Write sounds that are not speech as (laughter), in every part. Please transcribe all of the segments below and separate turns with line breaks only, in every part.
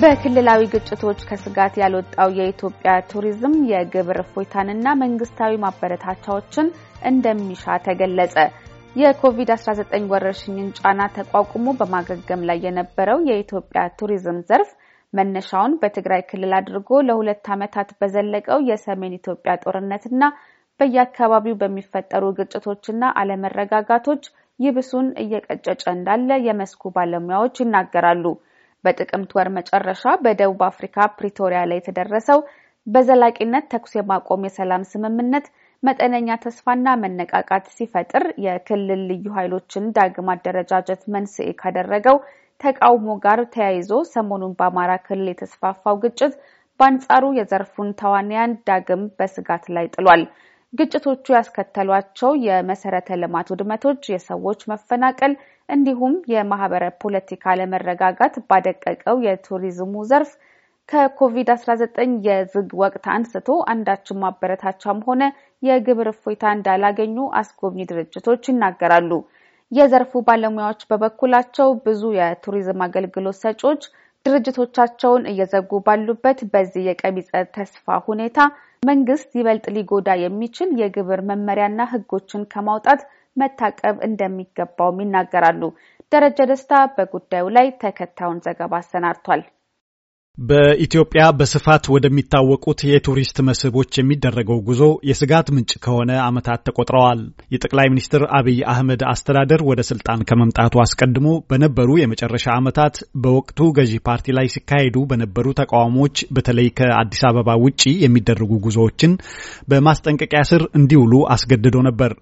በክልላዊ ግጭቶች ከስጋት ያልወጣው የኢትዮጵያ ቱሪዝም የግብር እፎይታንና መንግስታዊ ማበረታቻዎችን እንደሚሻ ተገለጸ። የኮቪድ-19 ወረርሽኝን ጫና ተቋቁሞ በማገገም ላይ የነበረው የኢትዮጵያ ቱሪዝም ዘርፍ መነሻውን በትግራይ ክልል አድርጎ ለሁለት ዓመታት በዘለቀው የሰሜን ኢትዮጵያ ጦርነትና በየአካባቢው በሚፈጠሩ ግጭቶችና አለመረጋጋቶች ይብሱን እየቀጨጨ እንዳለ የመስኩ ባለሙያዎች ይናገራሉ። በጥቅምት ወር መጨረሻ በደቡብ አፍሪካ ፕሪቶሪያ ላይ የተደረሰው በዘላቂነት ተኩስ የማቆም የሰላም ስምምነት መጠነኛ ተስፋና መነቃቃት ሲፈጥር የክልል ልዩ ኃይሎችን ዳግም አደረጃጀት መንስኤ ካደረገው ተቃውሞ ጋር ተያይዞ ሰሞኑን በአማራ ክልል የተስፋፋው ግጭት በአንጻሩ የዘርፉን ተዋንያን ዳግም በስጋት ላይ ጥሏል። ግጭቶቹ ያስከተሏቸው የመሰረተ ልማት ውድመቶች፣ የሰዎች መፈናቀል እንዲሁም የማህበረ ፖለቲካ አለመረጋጋት ባደቀቀው የቱሪዝሙ ዘርፍ ከኮቪድ-19 የዝግ ወቅት አንስቶ አንዳችም ማበረታቻም ሆነ የግብር እፎይታ እንዳላገኙ አስጎብኚ ድርጅቶች ይናገራሉ። የዘርፉ ባለሙያዎች በበኩላቸው ብዙ የቱሪዝም አገልግሎት ሰጪዎች ድርጅቶቻቸውን እየዘጉ ባሉበት በዚህ የቀቢጸ ተስፋ ሁኔታ መንግስት ይበልጥ ሊጎዳ የሚችል የግብር መመሪያና ሕጎችን ከማውጣት መታቀብ እንደሚገባውም ይናገራሉ። ደረጀ ደስታ በጉዳዩ ላይ ተከታዩን ዘገባ አሰናድቷል።
በኢትዮጵያ በስፋት ወደሚታወቁት የቱሪስት መስህቦች የሚደረገው ጉዞ የስጋት ምንጭ ከሆነ ዓመታት ተቆጥረዋል። የጠቅላይ ሚኒስትር አብይ አህመድ አስተዳደር ወደ ስልጣን ከመምጣቱ አስቀድሞ በነበሩ የመጨረሻ ዓመታት በወቅቱ ገዢ ፓርቲ ላይ ሲካሄዱ በነበሩ ተቃውሞዎች በተለይ ከአዲስ አበባ ውጪ የሚደረጉ ጉዞዎችን በማስጠንቀቂያ ስር እንዲውሉ አስገድዶ ነበር።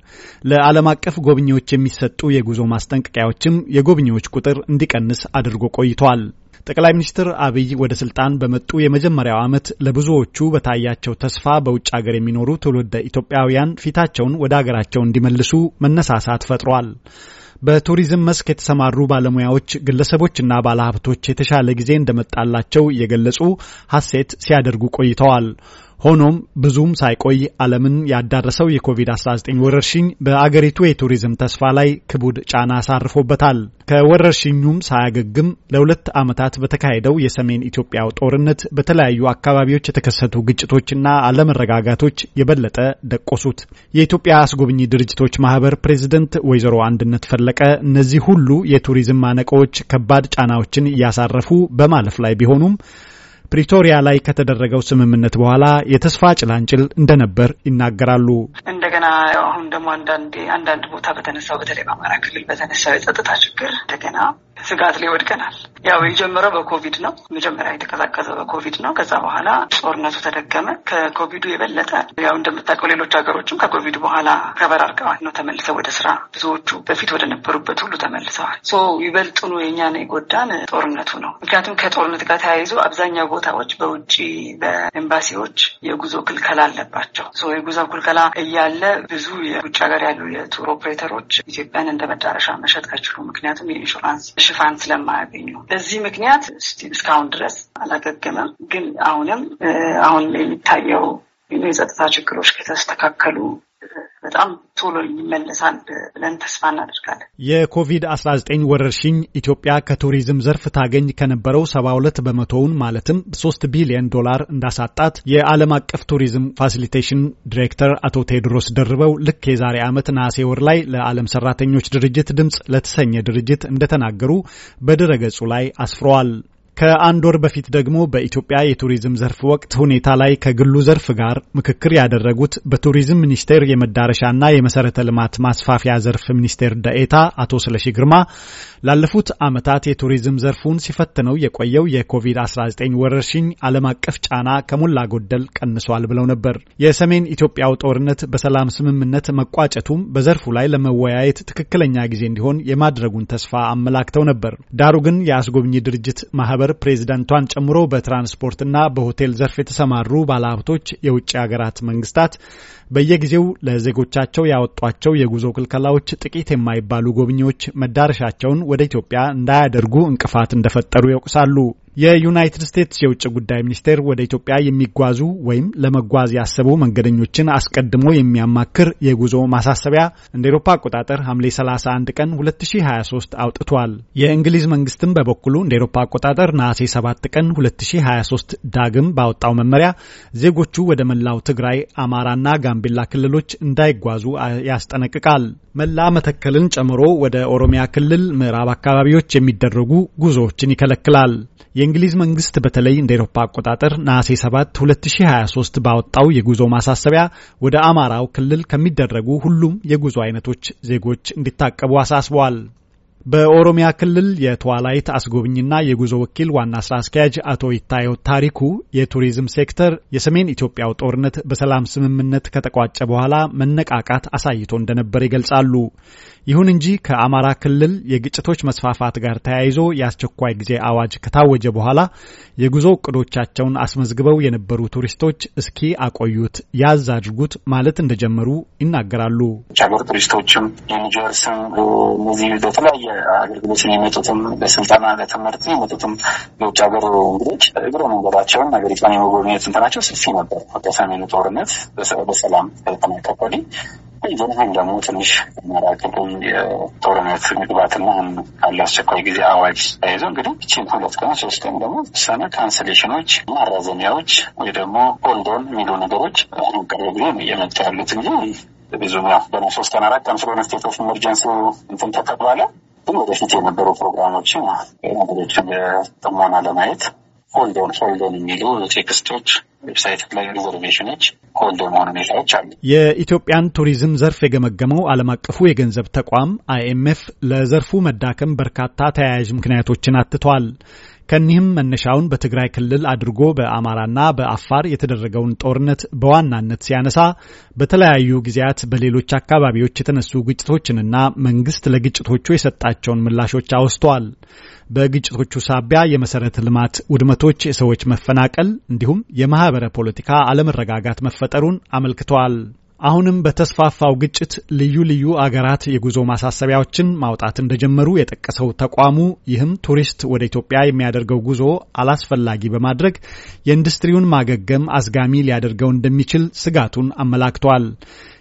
ለዓለም አቀፍ ጎብኚዎች የሚሰጡ የጉዞ ማስጠንቀቂያዎችም የጎብኚዎች ቁጥር እንዲቀንስ አድርጎ ቆይቷል። ጠቅላይ ሚኒስትር አብይ ወደ ስልጣን በመጡ የመጀመሪያው ዓመት ለብዙዎቹ በታያቸው ተስፋ በውጭ ሀገር የሚኖሩ ትውልደ ኢትዮጵያውያን ፊታቸውን ወደ ሀገራቸው እንዲመልሱ መነሳሳት ፈጥሯል። በቱሪዝም መስክ የተሰማሩ ባለሙያዎች፣ ግለሰቦችና ባለሀብቶች የተሻለ ጊዜ እንደመጣላቸው እየገለጹ ሐሴት ሲያደርጉ ቆይተዋል። ሆኖም ብዙም ሳይቆይ ዓለምን ያዳረሰው የኮቪድ-19 ወረርሽኝ በአገሪቱ የቱሪዝም ተስፋ ላይ ክቡድ ጫና አሳርፎበታል። ከወረርሽኙም ሳያገግም ለሁለት ዓመታት በተካሄደው የሰሜን ኢትዮጵያው ጦርነት በተለያዩ አካባቢዎች የተከሰቱ ግጭቶችና አለመረጋጋቶች የበለጠ ደቆሱት። የኢትዮጵያ አስጎብኚ ድርጅቶች ማህበር ፕሬዚደንት ወይዘሮ አንድነት ፈለቀ እነዚህ ሁሉ የቱሪዝም ማነቆዎች ከባድ ጫናዎችን እያሳረፉ በማለፍ ላይ ቢሆኑም ፕሪቶሪያ ላይ ከተደረገው ስምምነት በኋላ የተስፋ ጭላንጭል እንደነበር ይናገራሉ።
እንደገና አሁን ደግሞ አንዳንድ ቦታ በተነሳው በተለይ በአማራ ክልል በተነሳው የጸጥታ ችግር እንደገና ስጋት ላይ ወድቀናል። ያው የጀመረው በኮቪድ ነው። መጀመሪያ የተቀዛቀዘ በኮቪድ ነው። ከዛ በኋላ ጦርነቱ ተደገመ። ከኮቪዱ የበለጠ ያው እንደምታውቀው ሌሎች ሀገሮችም ከኮቪድ በኋላ ተበራርቀዋል ነው ተመልሰው ወደ ስራ ብዙዎቹ በፊት ወደ ነበሩበት ሁሉ ተመልሰዋል። so ይበልጥኑ የኛን የጎዳን ጦርነቱ ነው። ምክንያቱም ከጦርነት ጋር ተያይዞ አብዛኛው ቦታዎች በውጭ በኤምባሲዎች የጉዞ ክልከላ አለባቸው። የጉዞ ክልከላ እያለ ብዙ የውጭ ሀገር ያሉ የቱር ኦፕሬተሮች ኢትዮጵያን እንደ መዳረሻ መሸጥ አይችሉ። ምክንያቱም የኢንሹራንስ ሽፋን ስለማያገኙ በዚህ ምክንያት እስካሁን ድረስ አላገገመም። ግን አሁንም አሁን የሚታየው የጸጥታ ችግሮች ከተስተካከሉ በጣም ቶሎ ይመለሳል ብለን ተስፋ እናደርጋለን።
የኮቪድ-19 ወረርሽኝ ኢትዮጵያ ከቱሪዝም ዘርፍ ታገኝ ከነበረው 72 በመቶውን ማለትም 3 ቢሊዮን ዶላር እንዳሳጣት የዓለም አቀፍ ቱሪዝም facilitation ዲሬክተር አቶ ቴዎድሮስ ደርበው ልክ የዛሬ ዓመት ነሐሴ ወር ላይ ለዓለም ሰራተኞች ድርጅት ድምፅ ለተሰኘ ድርጅት እንደተናገሩ በድረገጹ ላይ አስፍረዋል። ከአንድ ወር በፊት ደግሞ በኢትዮጵያ የቱሪዝም ዘርፍ ወቅት ሁኔታ ላይ ከግሉ ዘርፍ ጋር ምክክር ያደረጉት በቱሪዝም ሚኒስቴር የመዳረሻና የመሰረተ ልማት ማስፋፊያ ዘርፍ ሚኒስቴር ደኤታ አቶ ስለሺ ግርማ ላለፉት ዓመታት የቱሪዝም ዘርፉን ሲፈትነው የቆየው የኮቪድ-19 ወረርሽኝ ዓለም አቀፍ ጫና ከሞላ ጎደል ቀንሷል ብለው ነበር። የሰሜን ኢትዮጵያው ጦርነት በሰላም ስምምነት መቋጨቱም በዘርፉ ላይ ለመወያየት ትክክለኛ ጊዜ እንዲሆን የማድረጉን ተስፋ አመላክተው ነበር። ዳሩ ግን የአስጎብኚ ድርጅት ማህበር ፕሬዚዳንቷን ጨምሮ በትራንስፖርትና በሆቴል ዘርፍ የተሰማሩ ባለሀብቶች፣ የውጭ ሀገራት መንግስታት በየጊዜው ለዜጎቻቸው ያወጧቸው የጉዞ ክልከላዎች ጥቂት የማይባሉ ጎብኚዎች መዳረሻቸውን ወደ ኢትዮጵያ እንዳያደርጉ እንቅፋት እንደፈጠሩ ይወቅሳሉ። የዩናይትድ ስቴትስ የውጭ ጉዳይ ሚኒስቴር ወደ ኢትዮጵያ የሚጓዙ ወይም ለመጓዝ ያሰቡ መንገደኞችን አስቀድሞ የሚያማክር የጉዞ ማሳሰቢያ እንደ ኤሮፓ አቆጣጠር ሐምሌ 31 ቀን 2023 አውጥቷል። የእንግሊዝ መንግስትም በበኩሉ እንደ ኤሮፓ አቆጣጠር ነሐሴ 7 ቀን 2023 ዳግም ባወጣው መመሪያ ዜጎቹ ወደ መላው ትግራይ፣ አማራና ጋምቤላ ክልሎች እንዳይጓዙ ያስጠነቅቃል። መላ መተከልን ጨምሮ ወደ ኦሮሚያ ክልል ምዕራብ አካባቢዎች የሚደረጉ ጉዞዎችን ይከለክላል። የእንግሊዝ መንግስት በተለይ እንደ ኤሮፓ አቆጣጠር ነሐሴ 7 2023 ባወጣው የጉዞ ማሳሰቢያ ወደ አማራው ክልል ከሚደረጉ ሁሉም የጉዞ አይነቶች ዜጎች እንዲታቀቡ አሳስበዋል። በኦሮሚያ ክልል የተዋላይት አስጎብኝና የጉዞ ወኪል ዋና ስራ አስኪያጅ አቶ ይታየው ታሪኩ የቱሪዝም ሴክተር የሰሜን ኢትዮጵያው ጦርነት በሰላም ስምምነት ከተቋጨ በኋላ መነቃቃት አሳይቶ እንደነበር ይገልጻሉ። ይሁን እንጂ ከአማራ ክልል የግጭቶች መስፋፋት ጋር ተያይዞ የአስቸኳይ ጊዜ አዋጅ ከታወጀ በኋላ የጉዞ እቅዶቻቸውን አስመዝግበው የነበሩ ቱሪስቶች እስኪ አቆዩት፣ ያዝ አድርጉት ማለት እንደጀመሩ ይናገራሉ።
ሀገር ቱሪስቶችም የ NGOs ም እነዚህ በተለያየ አገልግሎት የመጡትም ለስልጠና ለትምህርት የመጡትም የውጭ ሀገር እንግዶች እግረ መንገዳቸውን ሀገሪቷን የመጎብኘት እንትናቸው ሰፊ ነበር። ከሰሜኑ ጦርነት በሰላም ተጠናቀቀ ወዲህ ደግሞ ትንሽ ክልል የጦርነት መግባትና ካለ አስቸኳይ ጊዜ አዋጅ ተያይዞ እንግዲህ ቺን ሁለት ቀን ሶስት ቀን ደግሞ ሰነ ካንስሌሽኖች፣ ማራዘሚያዎች ወይ ደግሞ ሆልዶን የሚሉ ነገሮች አሁን ቅርብ ጊዜ እየመጡ ያሉት እንጂ ብዙም ያው ገና ሶስት ቀን አራት ቀን ስለሆነ ስቴት ኦፍ ኢመርጀንሲ እንትን ተቀባለ ግን ወደፊት የነበሩ ፕሮግራሞችን ነገሮችን በጥሞና ለማየት ሆልዶን ሆልዶን የሚሉ ቴክስቶች ዌብሳይት ላይ ሪዘርቬሽኖች ሆልዶን መሆን ሁኔታዎች አሉ።
የኢትዮጵያን ቱሪዝም ዘርፍ የገመገመው ዓለም አቀፉ የገንዘብ ተቋም አይኤምኤፍ ለዘርፉ መዳከም በርካታ ተያያዥ ምክንያቶችን አትቷል። ከኒህም መነሻውን በትግራይ ክልል አድርጎ በአማራና በአፋር የተደረገውን ጦርነት በዋናነት ሲያነሳ በተለያዩ ጊዜያት በሌሎች አካባቢዎች የተነሱ ግጭቶችንና መንግስት ለግጭቶቹ የሰጣቸውን ምላሾች አወስተዋል። በግጭቶቹ ሳቢያ የመሰረተ ልማት ውድመቶች፣ የሰዎች መፈናቀል እንዲሁም የማህበረ ፖለቲካ አለመረጋጋት መፈጠሩን አመልክተዋል። አሁንም በተስፋፋው ግጭት ልዩ ልዩ አገራት የጉዞ ማሳሰቢያዎችን ማውጣት እንደጀመሩ የጠቀሰው ተቋሙ ይህም ቱሪስት ወደ ኢትዮጵያ የሚያደርገው ጉዞ አላስፈላጊ በማድረግ የኢንዱስትሪውን ማገገም አዝጋሚ ሊያደርገው እንደሚችል ስጋቱን አመላክቷል።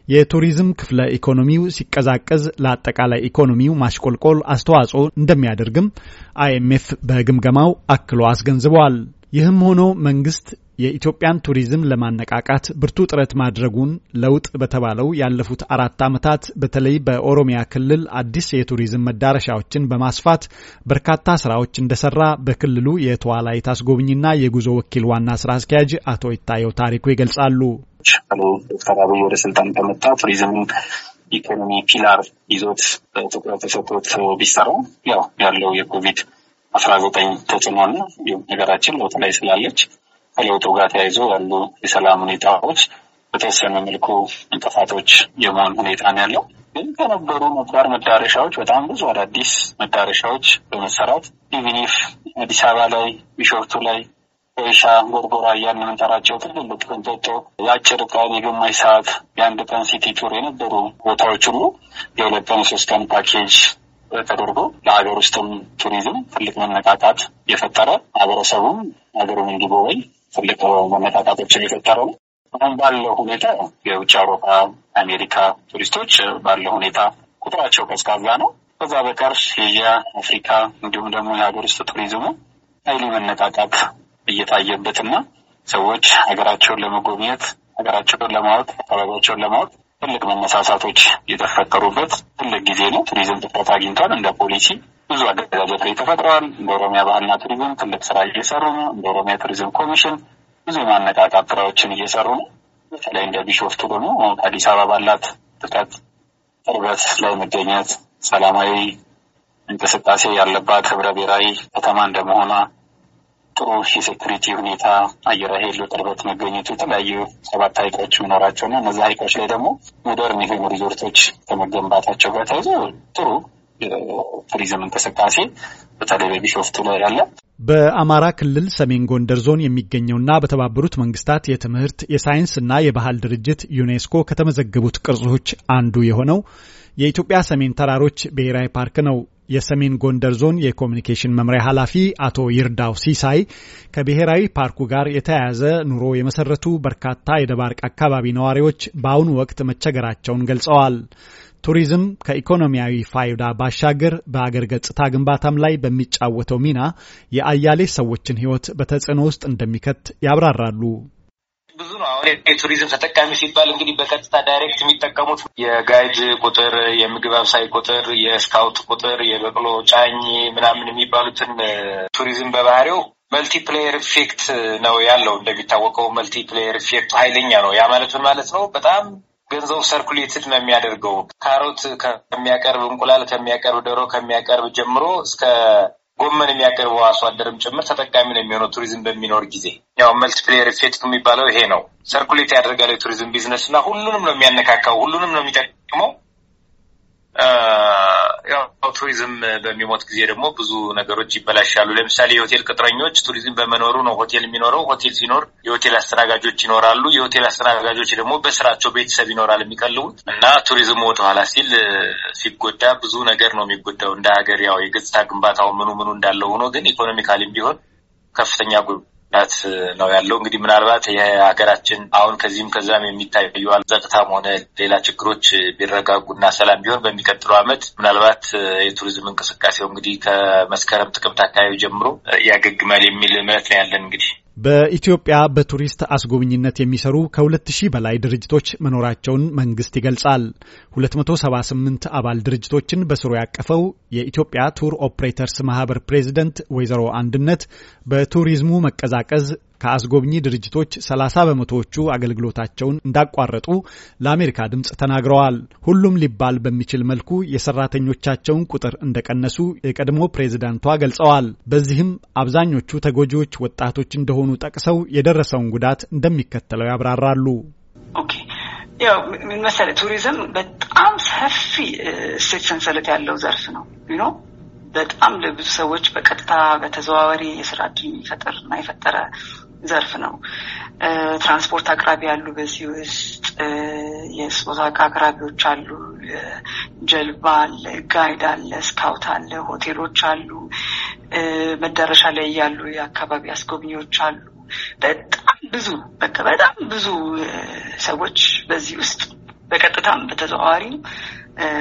የቱሪዝም ክፍለ ኢኮኖሚው ሲቀዛቀዝ ለአጠቃላይ ኢኮኖሚው ማሽቆልቆል አስተዋጽኦ እንደሚያደርግም አይኤምኤፍ በግምገማው አክሎ አስገንዝበዋል። ይህም ሆኖ መንግስት የኢትዮጵያን ቱሪዝም ለማነቃቃት ብርቱ ጥረት ማድረጉን ለውጥ በተባለው ያለፉት አራት ዓመታት በተለይ በኦሮሚያ ክልል አዲስ የቱሪዝም መዳረሻዎችን በማስፋት በርካታ ስራዎች እንደሰራ በክልሉ የተዋላይት አስጎብኝና የጉዞ ወኪል ዋና ስራ አስኪያጅ አቶ ይታየው ታሪኩ ይገልጻሉ።
ዶክተር አብይ ወደ ስልጣን ከመጣ ቱሪዝምን ኢኮኖሚ pillar ይዞት ትኩረት ተሰጥቶት ቢሰራ ያው ያለው የኮቪድ አስራ ዘጠኝ ተጽዕኖና ሀገራችን ለውጥ ላይ ስላለች ከለውጡ ጋር ተያይዞ ያሉ የሰላም ሁኔታዎች በተወሰነ መልኩ እንቅፋቶች የመሆን ሁኔታ ነው ያለው። ግን ከነበሩ ነባር መዳረሻዎች በጣም ብዙ አዳዲስ መዳረሻዎች በመሰራት even if አዲስ አበባ ላይ፣ ቢሾፍቱ ላይ፣ ኮይሻ፣ ጎርጎራ እያልን የምንጠራቸው ትልልቅ እንጦጦ የአጭር ቀን የግማሽ ሰዓት የአንድ ቀን city tour የነበሩ ቦታዎች ሁሉ የሁለት ቀን ሶስት ቀን ፓኬጅ ተደርጎ ለሀገር ውስጥም ቱሪዝም ትልቅ መነቃቃት የፈጠረ ማህበረሰቡም ሀገሩን እንዲጎበኝ ትልቅ መነቃቃቶችን የፈጠረ ነው። አሁን ባለው ሁኔታ የውጭ አውሮፓ፣ አሜሪካ ቱሪስቶች ባለው ሁኔታ ቁጥራቸው ቀዝቃዛ ነው። ከዛ በቀር አፍሪካ እንዲሁም ደግሞ የሀገር ውስጥ ቱሪዝሙ highly መነቃቃት እየታየበትና ሰዎች ሀገራቸውን ለመጎብኘት ሀገራቸውን ለማወቅ አካባቢያቸውን ለማወቅ ትልቅ መነሳሳቶች የተፈጠሩበት ትልቅ ጊዜ ነው። ቱሪዝም ትኩረት አግኝቷል። እንደ ፖሊሲ ብዙ አደረጃጀቶች ተፈጥረዋል። እንደ ኦሮሚያ ባህልና ቱሪዝም ትልቅ ስራ እየሰሩ ነው። እንደ ኦሮሚያ ቱሪዝም ኮሚሽን ብዙ የማነቃቃት ስራዎችን እየሰሩ ነው። በተለይ እንደ ቢሾፍቱ ደግሞ ከአዲስ አበባ ባላት ጥቀት ቅርበት ላይ መገኘት ሰላማዊ እንቅስቃሴ ያለባት ህብረ ብሔራዊ ከተማ እንደመሆኗ ጥሩ የሴኩሪቲ ሁኔታ አየር ኃይል ቅርበት መገኘቱ የተለያዩ ሰባት ሀይቆች መኖራቸው እና እነዚህ ሀይቆች ላይ ደግሞ ሞደርን የሆኑ ሪዞርቶች ከመገንባታቸው ጋር ተይዞ ጥሩ የቱሪዝም እንቅስቃሴ በተለይ በቢሾፍቱ ላይ ያለ
በአማራ ክልል ሰሜን ጎንደር ዞን የሚገኘውና በተባበሩት መንግስታት የትምህርት የሳይንስና የባህል ድርጅት ዩኔስኮ ከተመዘገቡት ቅርሶች አንዱ የሆነው የኢትዮጵያ ሰሜን ተራሮች ብሔራዊ ፓርክ ነው። የሰሜን ጎንደር ዞን የኮሚኒኬሽን መምሪያ ኃላፊ አቶ ይርዳው ሲሳይ ከብሔራዊ ፓርኩ ጋር የተያያዘ ኑሮ የመሰረቱ በርካታ የደባርቅ አካባቢ ነዋሪዎች በአሁኑ ወቅት መቸገራቸውን ገልጸዋል። ቱሪዝም ከኢኮኖሚያዊ ፋይዳ ባሻገር በአገር ገጽታ ግንባታም ላይ በሚጫወተው ሚና የአያሌ ሰዎችን ሕይወት በተጽዕኖ ውስጥ እንደሚከት ያብራራሉ።
ብዙ ነው። አሁን የቱሪዝም ተጠቃሚ ሲባል እንግዲህ በቀጥታ direct የሚጠቀሙት የ guide ቁጥር፣ የምግብ አብሳይ ቁጥር፣ የስካውት ቁጥር፣ የበቅሎ ጫኝ ምናምን የሚባሉትን ቱሪዝም በባህሪው multiplier effect ነው ያለው። እንደሚታወቀው multiplier effect ኡ ኃይለኛ ነው። ያ ማለት ምን ማለት ነው? በጣም ገንዘቡ circulated ነው የሚያደርገው። ካሮት ከሚያቀርብ እንቁላል ከሚያቀርብ ዶሮ ከሚያቀርብ ጀምሮ እስከ ጎመን የሚያቀርበው አርሶ አደርም ጭምር ተጠቃሚ ነው የሚሆነው ቱሪዝም በሚኖር ጊዜ። ያው multiplier effect የሚባለው ይሄ ነው። circulate ያደርጋል የቱሪዝም ቢዝነስ እና ሁሉንም ነው የሚያነካካው፣ ሁሉንም ነው የሚጠቅመው። ያው ቱሪዝም በሚሞት ጊዜ ደግሞ ብዙ ነገሮች ይበላሻሉ። ለምሳሌ የሆቴል ቅጥረኞች ቱሪዝም በመኖሩ ነው ሆቴል የሚኖረው። ሆቴል ሲኖር የሆቴል አስተናጋጆች ይኖራሉ። የሆቴል አስተናጋጆች ደግሞ በስራቸው ቤተሰብ ይኖራል የሚቀልቡት እና ቱሪዝሙ ወደኋላ ሲል ሲጎዳ ብዙ ነገር ነው የሚጎዳው እንደ ሀገር። ያው የገጽታ ግንባታው ምኑ ምኑ እንዳለው ሆኖ ግን ኢኮኖሚካሊም ቢሆን ከፍተኛ ጉዳት ነው ያለው። እንግዲህ ምናልባት የሀገራችን አሁን ከዚህም ከዛም የሚታዩ ጸጥታም ሆነ ሌላ ችግሮች ቢረጋጉና ሰላም ቢሆን በሚቀጥለው ዓመት ምናልባት የቱሪዝም እንቅስቃሴው እንግዲህ ከመስከረም ጥቅምት አካባቢ ጀምሮ ያገግማል የሚል እምነት ነው ያለን እንግዲህ
በኢትዮጵያ በቱሪስት አስጎብኝነት የሚሰሩ ከሁለት ሺህ በላይ ድርጅቶች መኖራቸውን መንግስት ይገልጻል። 278 አባል ድርጅቶችን በስሩ ያቀፈው የኢትዮጵያ tour operators ማህበር ፕሬዚደንት ወይዘሮ አንድነት በቱሪዝሙ መቀዛቀዝ ከአስጎብኚ ድርጅቶች 30 በመቶዎቹ አገልግሎታቸውን እንዳቋረጡ ለአሜሪካ ድምፅ ተናግረዋል። ሁሉም ሊባል በሚችል መልኩ የሰራተኞቻቸውን ቁጥር እንደቀነሱ የቀድሞ ፕሬዝዳንቷ ገልጸዋል። በዚህም አብዛኞቹ ተጎጂዎች ወጣቶች እንደሆኑ ጠቅሰው የደረሰውን ጉዳት እንደሚከተለው ያብራራሉ።
ያው ምን መሰለህ ቱሪዝም በጣም ሰፊ እሴት ሰንሰለት ያለው ዘርፍ ነው ነው በጣም ለብዙ ሰዎች በቀጥታ በተዘዋዋሪ የስራ እድል የሚፈጥር እና የፈጠረ ዘርፍ ነው። ትራንስፖርት አቅራቢ አሉ። በዚህ ውስጥ የስፖርት አቅራቢዎች አሉ። ጀልባ አለ፣ guide አለ፣ ስካውት አለ፣ ሆቴሎች አሉ። መዳረሻ ላይ ያሉ የአካባቢ አስጎብኚዎች አሉ። በጣም ብዙ በቃ በጣም ብዙ ሰዎች በዚህ ውስጥ በቀጥታም በተዘዋዋሪም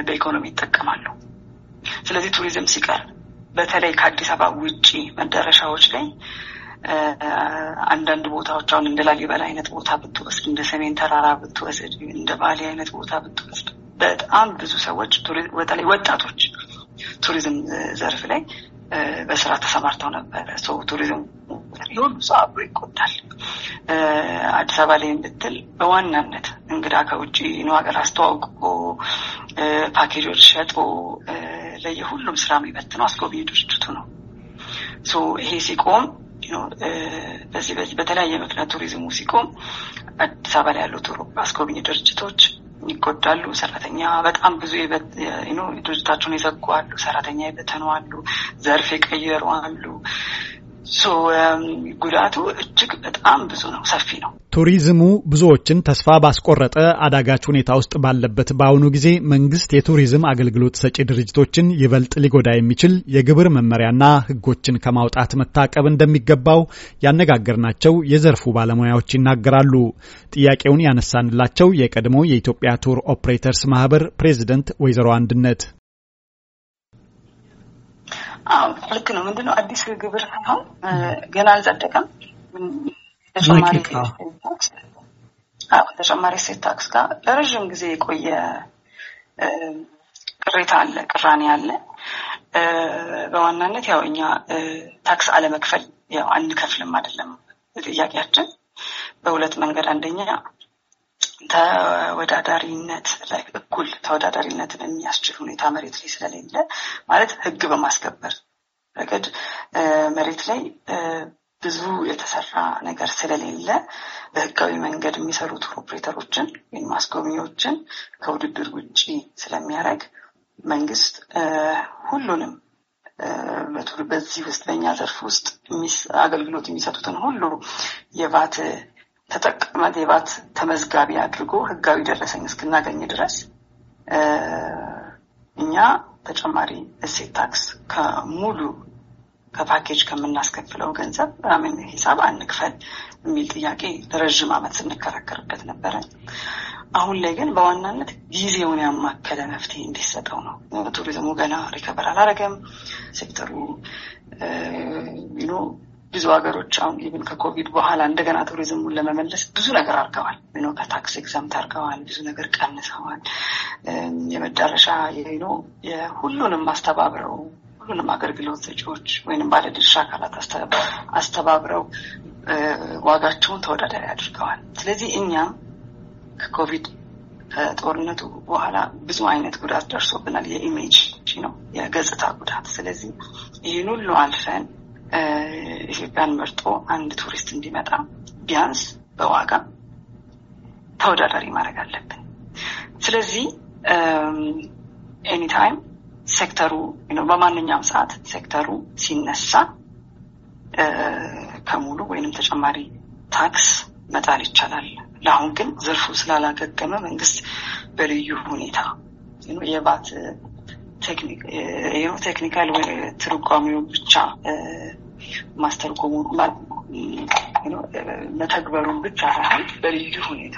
በኢኮኖሚ ይጠቀማሉ። ስለዚህ ቱሪዝም ሲቀር በተለይ ከአዲስ አበባ ውጪ መዳረሻዎች ላይ አንዳንድ ቦታዎች አሁን እንደ ላሊበላ አይነት ቦታ ብትወስድ፣ እንደ ሰሜን ተራራ ብትወስድ፣ እንደ ባሌ አይነት ቦታ ብትወስድ በጣም ብዙ ሰዎች በተለይ ወጣቶች ቱሪዝም ዘርፍ ላይ በስራ ተሰማርተው ነበረ። ሰው ቱሪዝም ሁሉ ሰው አብሮ ይጎዳል። አዲስ አበባ ላይ ብትል በዋናነት እንግዳ ከውጭ ነው ሀገር አስተዋውቆ ፓኬጆች ሸጦ ለየሁሉም ስራ የሚበትነው አስጎብኚ ድርጅቱ ነው። ይሄ ሲቆም በዚህ በዚህ በተለያየ ምክንያት ቱሪዝሙ ሲቆም አዲስ አበባ ላይ ያሉ tour አስጎብኚ ድርጅቶች ይጎዳሉ። ሰራተኛ በጣም ብዙ ድርጅታቸውን የዘጉ አሉ። ሰራተኛ የበተኑ አሉ። ዘርፍ የቀየሩ አሉ። ጉዳቱ እጅግ በጣም ብዙ ነው፣ ሰፊ ነው።
ቱሪዝሙ ብዙዎችን ተስፋ ባስቆረጠ አዳጋች ሁኔታ ውስጥ ባለበት በአሁኑ ጊዜ መንግስት የቱሪዝም አገልግሎት ሰጪ ድርጅቶችን ይበልጥ ሊጎዳ የሚችል የግብር መመሪያና ሕጎችን ከማውጣት መታቀብ እንደሚገባው ያነጋገርናቸው የዘርፉ ባለሙያዎች ይናገራሉ። ጥያቄውን ያነሳንላቸው የቀድሞ የኢትዮጵያ tour operators ማህበር ፕሬዚደንት ወይዘሮ አንድነት
አዎ ልክ ነው። ምንድነው አዲስ ግብር ሳይሆን ገና አልጸደቀም። ተጨማሪ እሴት ታክስ ጋር ለረዥም ጊዜ የቆየ ቅሬታ አለ፣ ቅራኔ አለ። በዋናነት ያው እኛ ታክስ አለመክፈል ያው አንከፍልም አይደለም ጥያቄያችን በሁለት መንገድ አንደኛ ተወዳዳሪነት ላይ እኩል ተወዳዳሪነትን የሚያስችል ሁኔታ መሬት ላይ ስለሌለ ማለት ሕግ በማስከበር ረገድ መሬት ላይ ብዙ የተሰራ ነገር ስለሌለ በህጋዊ መንገድ የሚሰሩ tour operator ኦችን ወይም አስጎብኚዎችን ከውድድር ውጭ ስለሚያደርግ መንግስት ሁሉንም በዚህ ውስጥ በእኛ ዘርፍ ውስጥ አገልግሎት የሚሰጡትን ሁሉ የቫት ተጠቅመት የቫት ተመዝጋቢ አድርጎ ህጋዊ ደረሰኝ እስክናገኝ ድረስ እኛ ተጨማሪ እሴት ታክስ ከሙሉ ከፓኬጅ ከምናስከፍለው ገንዘብ ምን ሂሳብ አንክፈል የሚል ጥያቄ ለረዥም ዓመት ስንከራከርበት ነበረ። አሁን ላይ ግን በዋናነት ጊዜውን ያማከለ መፍትሄ እንዲሰጠው ነው። ቱሪዝሙ ገና recover አላረገም። ሴክተሩ ብዙ ሀገሮች አሁን even ከኮቪድ በኋላ እንደገና ቱሪዝሙን ለመመለስ ብዙ ነገር አድርገዋል። ኖ ከታክስ exempt አድርገዋል። ብዙ ነገር ቀንሰዋል። የመዳረሻ ኖ የሁሉንም አስተባብረው ሁሉንም አገልግሎት ሰጪዎች ወይም ባለድርሻ አካላት አስተባብረው ዋጋቸውን ተወዳዳሪ አድርገዋል። ስለዚህ እኛም ከኮቪድ ከጦርነቱ በኋላ ብዙ አይነት ጉዳት ደርሶብናል። የ image ነው የገጽታ ጉዳት። ስለዚህ ይህን ሁሉ አልፈን ኢትዮጵያን መርጦ አንድ ቱሪስት እንዲመጣ ቢያንስ በዋጋ ተወዳዳሪ ማድረግ አለብን። ስለዚህ anytime sector ኡ በማንኛውም ሰዓት ሴክተሩ ሲነሳ ከሙሉ ወይንም ተጨማሪ ታክስ መጣል ይቻላል። ለአሁን ግን ዘርፉ ስላላገገመ መንግስት በልዩ ሁኔታ የባት technical ትርጓሜው ብቻ ማስተርጎሙ መተግበሩን ብቻ ሳይሆን በልዩ ሁኔታ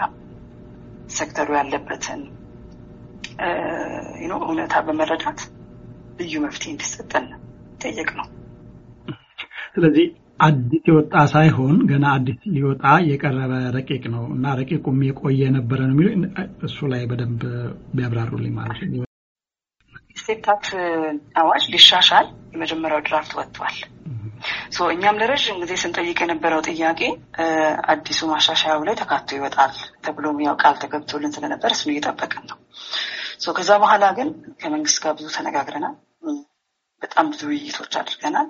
ሴክተሩ ያለበትን እውነታ በመረዳት ልዩ መፍትሄ እንዲሰጠን ጥያቄ ነው።
ስለዚህ አዲስ የወጣ ሳይሆን ገና አዲስ ሊወጣ የቀረበ ረቂቅ ነው እና ረቂቁም የቆየ ነበረ ነው የሚሉ እሱ ላይ በደንብ ቢያብራሩልኝ ማለት ነው።
ስቴት ታክስ አዋጅ ሊሻሻል የመጀመሪያው ድራፍት ወጥቷል። እኛም ለረዥም ጊዜ ስንጠይቅ የነበረው ጥያቄ አዲሱ ማሻሻያው ላይ ተካቶ ይወጣል ተብሎ ያው ቃል ተገብቶልን ስለነበር እሱን እየጠበቅን ነው። ከዛ በኋላ ግን ከመንግስት ጋር ብዙ ተነጋግረናል። በጣም ብዙ ውይይቶች አድርገናል።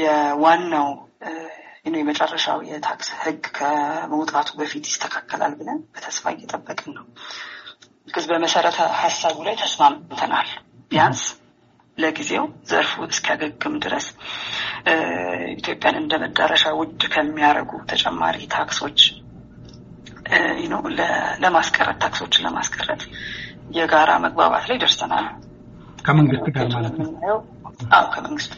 የዋናው የመጨረሻው የታክስ ህግ ከመውጣቱ በፊት ይስተካከላል ብለን በተስፋ እየጠበቅን ነው። ግዝ በመሰረተ ሀሳቡ ላይ ተስማምተናል። ቢያንስ ለጊዜው ዘርፉ እስኪያገግም ድረስ ኢትዮጵያን እንደ መዳረሻ ውድ ከሚያደርጉ ተጨማሪ ታክሶች ለማስቀረት ታክሶችን ለማስቀረት የጋራ መግባባት ላይ ደርሰናል።
ከመንግስት ጋር ማለት ነው።
አዎ ከመንግስት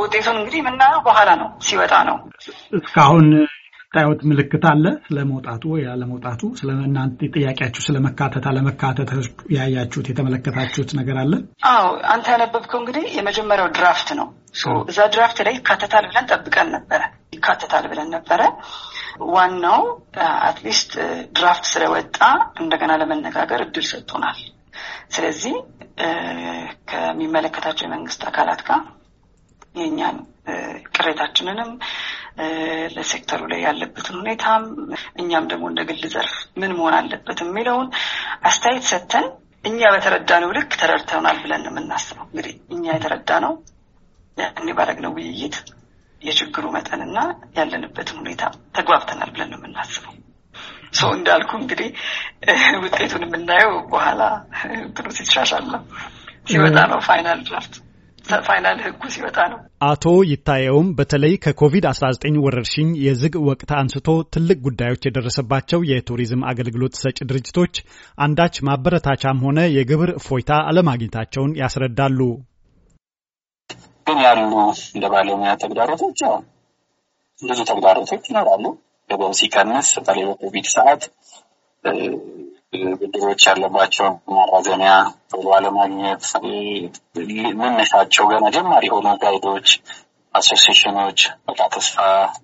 ውጤቱን እንግዲህ የምናየው በኋላ ነው ሲወጣ ነው።
እስካሁን ታዩት ምልክት አለ ስለመውጣቱ ወይ ያለመውጣቱ? ስለ እናንተ ጥያቄያችሁ ስለመካተት አለመካተት ያያችሁት የተመለከታችሁት ነገር አለ?
አዎ አንተ ያነበብከው እንግዲህ የመጀመሪያው draft ነው። እዛ draft ላይ ይካተታል ብለን ጠብቀን ነበረ። ይካተታል ብለን ነበረ። ዋናው at least draft ኡ ስለወጣ እንደገና ለመነጋገር እድል ሰጥቶናል። ስለዚህ ከሚመለከታቸው የመንግስት አካላት ጋር የእኛን ቅሬታችንንም ለሴክተሩ ላይ ያለበትን ሁኔታም እኛም ደግሞ እንደ ግል ዘርፍ ምን መሆን አለበት የሚለውን አስተያየት ሰጥተን እኛ በተረዳነው ልክ ተረድተናል ብለን የምናስበው። እንግዲህ እኛ የተረዳነው ያኔ ባደረግነው ውይይት የችግሩ መጠንና ያለንበትን ሁኔታ ተግባብተናል ብለን የምናስበው። ሰው እንዳልኩ እንግዲህ ውጤቱን የምናየው በኋላ እንትኑ ሲሻሻል ነው ሲወጣ ነው final draft final ህጉ ሲወጣ ነው።
አቶ ይታየውም በተለይ ከኮቪድ-19 ወረርሽኝ የዝግ ወቅት አንስቶ ትልቅ ጉዳዮች የደረሰባቸው የቱሪዝም አገልግሎት ሰጪ ድርጅቶች አንዳች ማበረታቻም ሆነ የግብር እፎይታ አለማግኘታቸውን ያስረዳሉ።
ግን ያሉ እንደ ባለሙያ ተግዳሮቶች ብዙ ተግዳሮቶች ይኖራሉ። ገበያው ሲቀንስ በተለይ በኮቪድ ሰዓት ብድሮች ያለባቸውን ማራዘሚያ ቶሎ አለማግኘት፣ መነሻቸው ገና ጀማሪ የሆኑ guide ኦች፣ association ኦች በቃ ተስፋ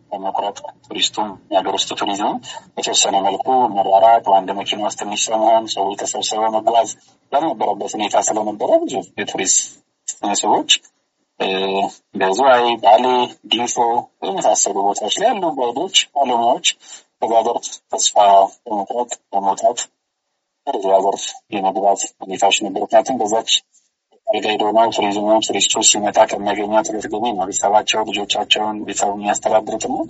በመቁረጥ ቱሪስቱም የሀገር ውስጥ ቱሪዝም በተወሰነ መልኩ መራራቅ፣ በአንድ መኪና ውስጥ ትንሽ ሰው ተሰብስበው መጓዝ ያልነበረበት ሁኔታ ስለነበረ ብዙ የቱሪስት መስህቦች በዝዋይ፣ ባሌ፣ ዲንፎ በመሳሰሉ ቦታዎች ላይ ያሉ guide ኦች፣ ባለሙያዎች ዘርፍ ተስፋ በመቁረጥ በመውጣት ወደዚያ ዘርፍ የመግባት ሁኔታዎች ነበሩ። ምክንያቱም በዛች ጋይድ ሆነው ቱሪዝሙ ቱሪስቶች ሲመጣ ከሚያገኛት ገቢ ነው ቤተሰባቸው ልጆቻቸውን ቤተሰቡ የሚያስተዳድሩት ነው።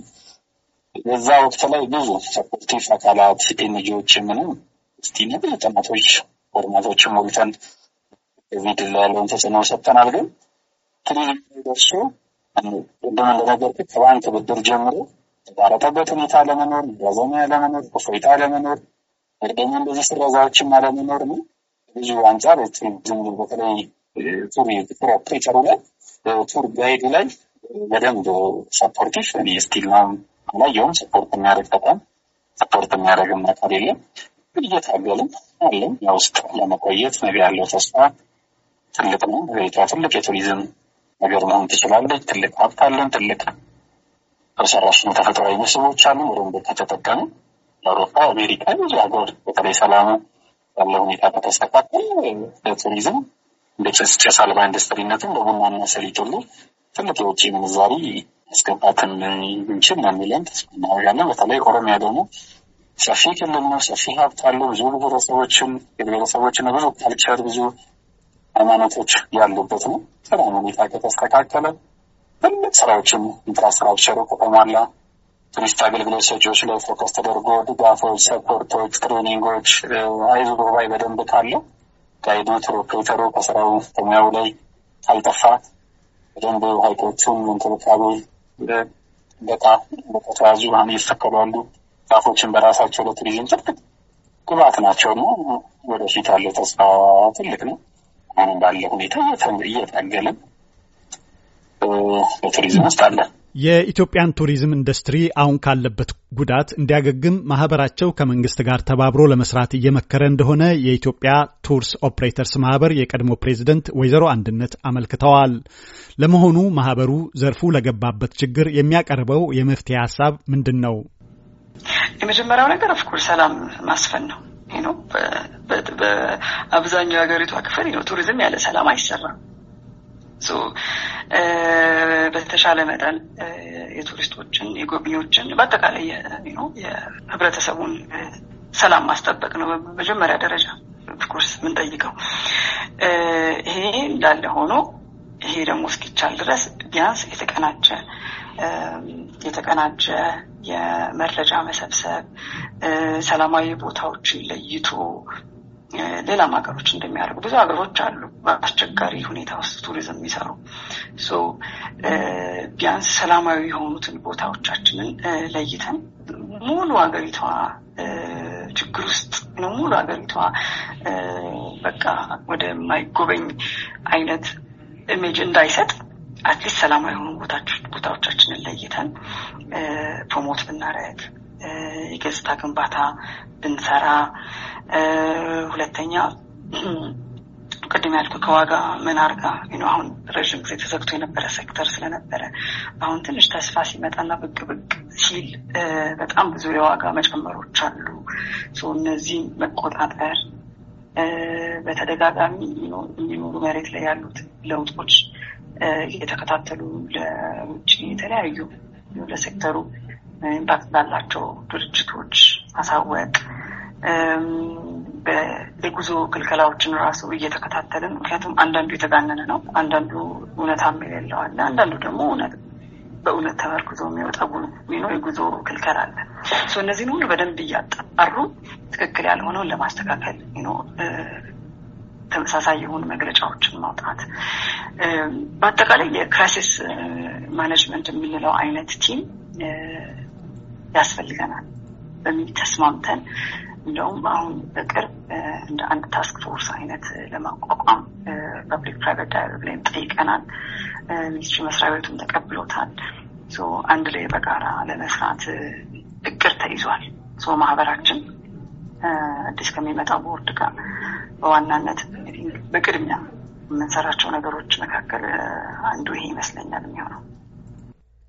በዛ ወቅት ላይ ብዙ ሰፖርቲቭ አካላት ኤንጂዎች ምንም እስቲ ነበር ጥናቶች ፎርማቶችን ሞልተን ኮቪድ ላይ ያለውን ተጽዕኖ ሰጥተናል። ግን ቱሪዝም ደርሶ ቅድም እንደነገርኩት ከባንክ ብድር ጀምሮ የተቋረጠበት ሁኔታ ለመኖር ማራዘሚያ ለመኖር እፎይታ ለመኖር ደግሞ እንደዚህ ስረዛዎችም አለመኖር ነው። ብዙ አንጻር ቱሪዝም በተለይ tour operator ኡ ላይ tour guide ኡ ላይ በደንብ supportive እኔ still ነው support የሚያደርግ ተቋም support የሚያደርግም አካል የለም። እየታገልን አለን ውስጥ ለመቆየት ነገ ያለው ተስፋ ትልቅ ነው። ሀገሪቷ ትልቅ የቱሪዝም ነገር መሆን ትችላለች። ትልቅ ሀብት አለን። ትልቅ ሰራሽ ተፈጥሯዊ መስህቦች አሉ። በደንብ ከተጠቀሙ የአውሮፓ አሜሪካ፣ ብዙ ሀገር በተለይ ሰላሙ ያለው ሁኔታ ከተስተካከል ለቱሪዝም እንደ ጭስ አልባ ኢንዱስትሪነትም በቡናና ሰሊጥ ሁሉ ትልቅ የውጭ ምንዛሪ ማስገባትን እንችል የሚለን ተስፋ እናደርጋለን። በተለይ ኦሮሚያ ደግሞ ሰፊ ክልል ነው። ሰፊ ሀብት አለው። ብዙ ብሔረሰቦችን የብሔረሰቦችን ብዙ culture ብዙ ሃይማኖቶች ያሉበት ነው። ሰላም ሁኔታ ከተስተካከለ ትልቅ ስራዎችን infrastructure ኡ ከተሟላ ቱሪስት አገልግሎት ሰጪዎች ላይ focus ተደርጎ ድጋፎች፣ support ኦች፣ training ኦች አይዞ ባይ በደንብ ካለው guide ኡ operator ኡ ከስራው ከሙያው ላይ ካልጠፋ በደንብ ሀይቆቹን እንክብካቤ በቃ በተያዙ አሁን እየተተከሉ ያሉ ዛፎችን በራሳቸው ለቱሪዝም ትልቅ ግብአት ናቸው እና ወደፊት ያለው ተስፋ ትልቅ ነው። አሁንም ባለ ሁኔታ እየታገልን በቱሪዝም ውስጥ አለን።
የኢትዮጵያን ቱሪዝም ኢንዱስትሪ አሁን ካለበት ጉዳት እንዲያገግም ማህበራቸው ከመንግስት ጋር ተባብሮ ለመስራት እየመከረ እንደሆነ የኢትዮጵያ Tours Operators ማህበር የቀድሞ ፕሬዝደንት ወይዘሮ አንድነት አመልክተዋል። ለመሆኑ ማህበሩ ዘርፉ ለገባበት ችግር የሚያቀርበው የመፍትሄ ሀሳብ ምንድን ነው?
የመጀመሪያው ነገር of course ሰላም ማስፈን ነው። በአብዛኛው የሀገሪቷ ክፍል ቱሪዝም ያለ ሰላም አይሰራም። በተሻለ መጠን የቱሪስቶችን የጎብኚዎችን በአጠቃላይ የህብረተሰቡን ሰላም ማስጠበቅ ነው በመጀመሪያ ደረጃ of course የምንጠይቀው። ይሄ እንዳለ ሆኖ ይሄ ደግሞ እስኪቻል ድረስ ቢያንስ የተቀናጀ የተቀናጀ የመረጃ መሰብሰብ ሰላማዊ ቦታዎችን ለይቶ ሌላም ሀገሮች እንደሚያደርጉ ብዙ ሀገሮች አሉ በአስቸጋሪ ሁኔታ ውስጥ ቱሪዝም የሚሰሩ። ቢያንስ ሰላማዊ የሆኑትን ቦታዎቻችንን ለይተን ሙሉ ሀገሪቷ ችግር ውስጥ ነው ሙሉ ሀገሪቷ በቃ ወደማይጎበኝ አይነት image እንዳይሰጥ at least ሰላማዊ የሆኑ ቦታዎቻችንን ለይተን promote ብናደርግ የገጽታ ግንባታ ብንሰራ፣ ሁለተኛ (clears throat) ቅድም ያልኩ ከዋጋ መናር ጋር አሁን ረዥም ጊዜ ተዘግቶ የነበረ ሴክተር ስለነበረ አሁን ትንሽ ተስፋ ሲመጣና ብቅ ብቅ ሲል በጣም ብዙ የዋጋ መጨመሮች አሉ። እነዚህ መቆጣጠር በተደጋጋሚ የሚኖሩ መሬት ላይ ያሉት ለውጦች እየተከታተሉ ለውጭ የተለያዩ ለሴክተሩ impact ላላቸው ድርጅቶች ማሳወቅ የጉዞ ክልከላዎችን ራሱ እየተከታተልን ምክንያቱም አንዳንዱ የተጋነነ ነው፣ አንዳንዱ እውነታም የሌለው አለ፣ አንዳንዱ ደግሞ እውነት በእውነት ተመርኩዞ የሚወጣ ነው የጉዞ ክልከላ አለ። እነዚህን ሁሉ በደንብ እያጣሩ ትክክል ያልሆነውን ለማስተካከል ተመሳሳይ የሆኑ መግለጫዎችን ማውጣት በአጠቃላይ የ crisis management የምንለው አይነት team ያስፈልገናል በሚል ተስማምተን እንደውም አሁን በቅርብ እንደ አንድ task force አይነት ለማቋቋም public private dialogue ላይም ጠይቀናል። ministry መስሪያ ቤቱም ተቀብሎታል። አንድ ላይ በጋራ ለመስራት እቅድ ተይዟል። ማህበራችን አዲስ ከሚመጣው ቦርድ ጋር በዋናነት በቅድሚያ የምንሰራቸው ነገሮች መካከል አንዱ ይሄ ይመስለኛል የሚሆነው።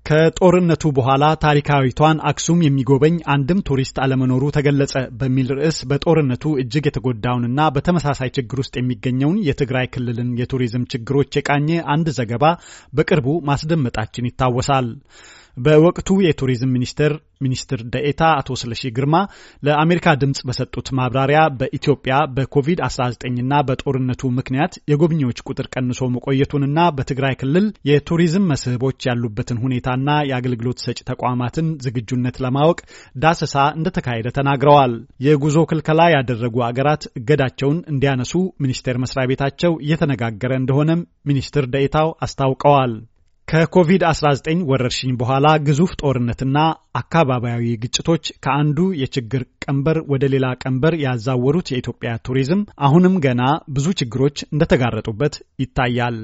ከጦርነቱ በኋላ ታሪካዊቷን አክሱም የሚጎበኝ አንድም ቱሪስት አለመኖሩ ተገለጸ በሚል ርዕስ በጦርነቱ እጅግ የተጎዳውንና በተመሳሳይ ችግር ውስጥ የሚገኘውን የትግራይ ክልልን የቱሪዝም ችግሮች የቃኘ አንድ ዘገባ በቅርቡ ማስደመጣችን ይታወሳል። በወቅቱ የቱሪዝም ሚኒስቴር ሚኒስትር ደኤታ አቶ ስለሺ ግርማ ለአሜሪካ ድምፅ በሰጡት ማብራሪያ በኢትዮጵያ በኮቪድ-19ና በጦርነቱ ምክንያት የጎብኚዎች ቁጥር ቀንሶ መቆየቱንና በትግራይ ክልል የቱሪዝም መስህቦች ያሉበትን ሁኔታና የአገልግሎት ሰጪ ተቋማትን ዝግጁነት ለማወቅ ዳሰሳ እንደተካሄደ ተናግረዋል። የጉዞ ክልከላ ያደረጉ አገራት እገዳቸውን እንዲያነሱ ሚኒስቴር መስሪያ ቤታቸው እየተነጋገረ እንደሆነም ሚኒስትር ደኤታው አስታውቀዋል። ከኮቪድ-19 ወረርሽኝ በኋላ ግዙፍ ጦርነትና አካባቢያዊ ግጭቶች ከአንዱ የችግር ቀንበር ወደ ሌላ ቀንበር ያዛወሩት የኢትዮጵያ ቱሪዝም አሁንም ገና ብዙ ችግሮች እንደተጋረጡበት ይታያል።